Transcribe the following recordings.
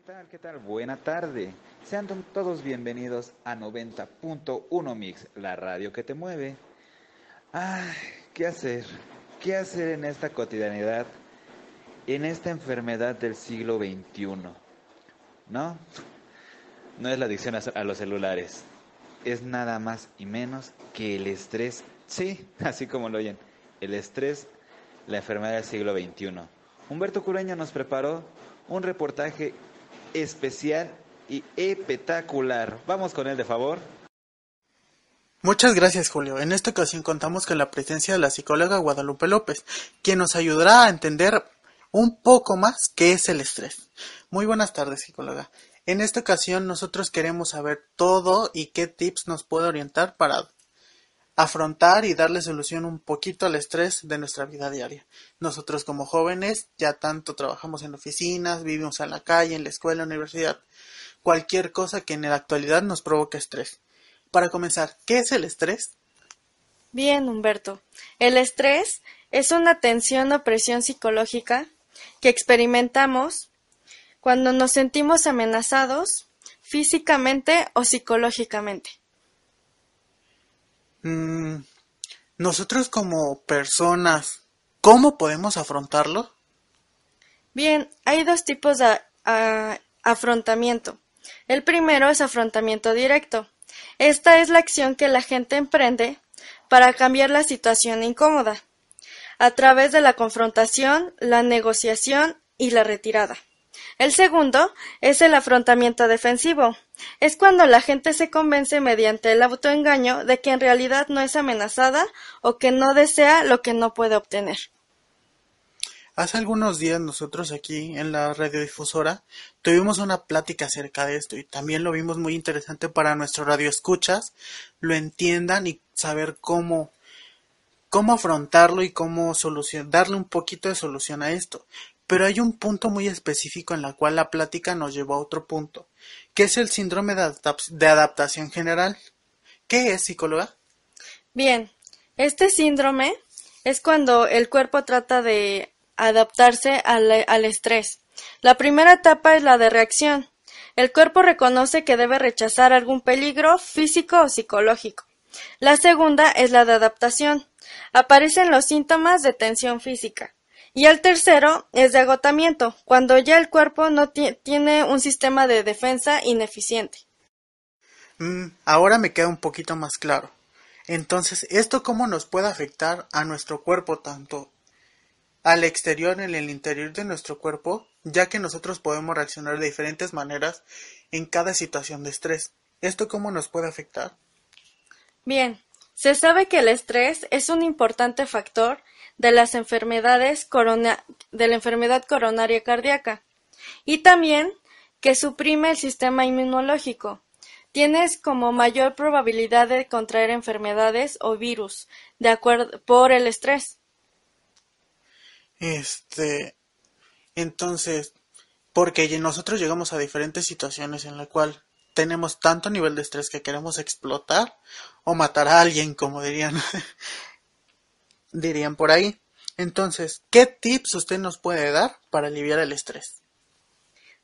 ¿Qué tal? ¿Qué tal? Buena tarde. Sean todos bienvenidos a 90.1 Mix, la radio que te mueve. Ay, ¿qué hacer? ¿Qué hacer en esta cotidianidad? En esta enfermedad del siglo XXI. ¿No? No es la adicción a los celulares es nada más y menos que el estrés. Sí, así como lo oyen, el estrés, la enfermedad del siglo XXI. Humberto Cureño nos preparó un reportaje especial y espectacular. Vamos con él, de favor. Muchas gracias, Julio. En esta ocasión contamos con la presencia de la psicóloga Guadalupe López, quien nos ayudará a entender un poco más qué es el estrés. Muy buenas tardes, psicóloga. En esta ocasión nosotros queremos saber todo y qué tips nos puede orientar para afrontar y darle solución un poquito al estrés de nuestra vida diaria. Nosotros como jóvenes ya tanto trabajamos en oficinas, vivimos en la calle, en la escuela, en la universidad, cualquier cosa que en la actualidad nos provoque estrés. Para comenzar, ¿qué es el estrés? Bien, Humberto. El estrés es una tensión o presión psicológica que experimentamos cuando nos sentimos amenazados físicamente o psicológicamente. Mm, nosotros como personas, ¿cómo podemos afrontarlo? Bien, hay dos tipos de afrontamiento. El primero es afrontamiento directo. Esta es la acción que la gente emprende para cambiar la situación incómoda, a través de la confrontación, la negociación y la retirada. El segundo es el afrontamiento defensivo. Es cuando la gente se convence mediante el autoengaño de que en realidad no es amenazada o que no desea lo que no puede obtener. Hace algunos días nosotros aquí en la radiodifusora tuvimos una plática acerca de esto y también lo vimos muy interesante para nuestro radio escuchas, lo entiendan y saber cómo cómo afrontarlo y cómo darle un poquito de solución a esto. Pero hay un punto muy específico en la cual la plática nos llevó a otro punto, que es el síndrome de, adaptación general. ¿Qué es, psicóloga? Bien, este síndrome es cuando el cuerpo trata de adaptarse al, al estrés. La primera etapa es la de reacción. El cuerpo reconoce que debe rechazar algún peligro físico o psicológico. La segunda es la de adaptación. Aparecen los síntomas de tensión física. Y el tercero es de agotamiento, cuando ya el cuerpo no tiene un sistema de defensa ineficiente. Mm, ahora me queda un poquito más claro. Entonces, ¿esto cómo nos puede afectar a nuestro cuerpo tanto al exterior en el interior de nuestro cuerpo, ya que nosotros podemos reaccionar de diferentes maneras en cada situación de estrés? ¿Esto cómo nos puede afectar? Bien, se sabe que el estrés es un importante factor de las enfermedades de la enfermedad coronaria cardíaca y también que suprime el sistema inmunológico. Tienes como mayor probabilidad de contraer enfermedades o virus de acuerdo por el estrés. Este, entonces, porque nosotros llegamos a diferentes situaciones en la cual tenemos tanto nivel de estrés que queremos explotar o matar a alguien, como dirían dirían por ahí. Entonces, ¿qué tips usted nos puede dar para aliviar el estrés?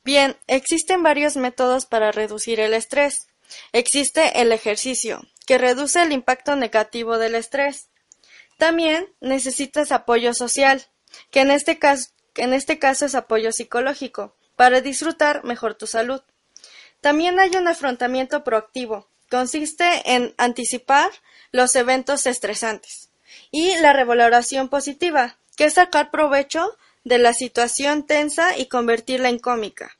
Bien, existen varios métodos para reducir el estrés. Existe el ejercicio, que reduce el impacto negativo del estrés. También necesitas apoyo social, que en este caso, en este caso es apoyo psicológico, para disfrutar mejor tu salud. También hay un afrontamiento proactivo, consiste en anticipar los eventos estresantes y la revaloración positiva, que es sacar provecho de la situación tensa y convertirla en cómica.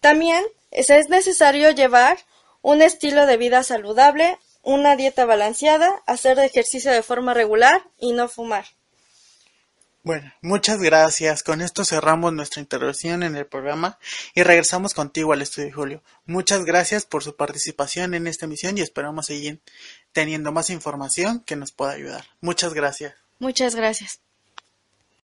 También es necesario llevar un estilo de vida saludable una dieta balanceada, hacer ejercicio de forma regular y no fumar. Bueno, muchas gracias. Con esto cerramos nuestra intervención en el programa y regresamos contigo al estudio Julio. Muchas gracias por su participación en esta emisión y esperamos seguir teniendo más información que nos pueda ayudar. Muchas gracias. Muchas gracias.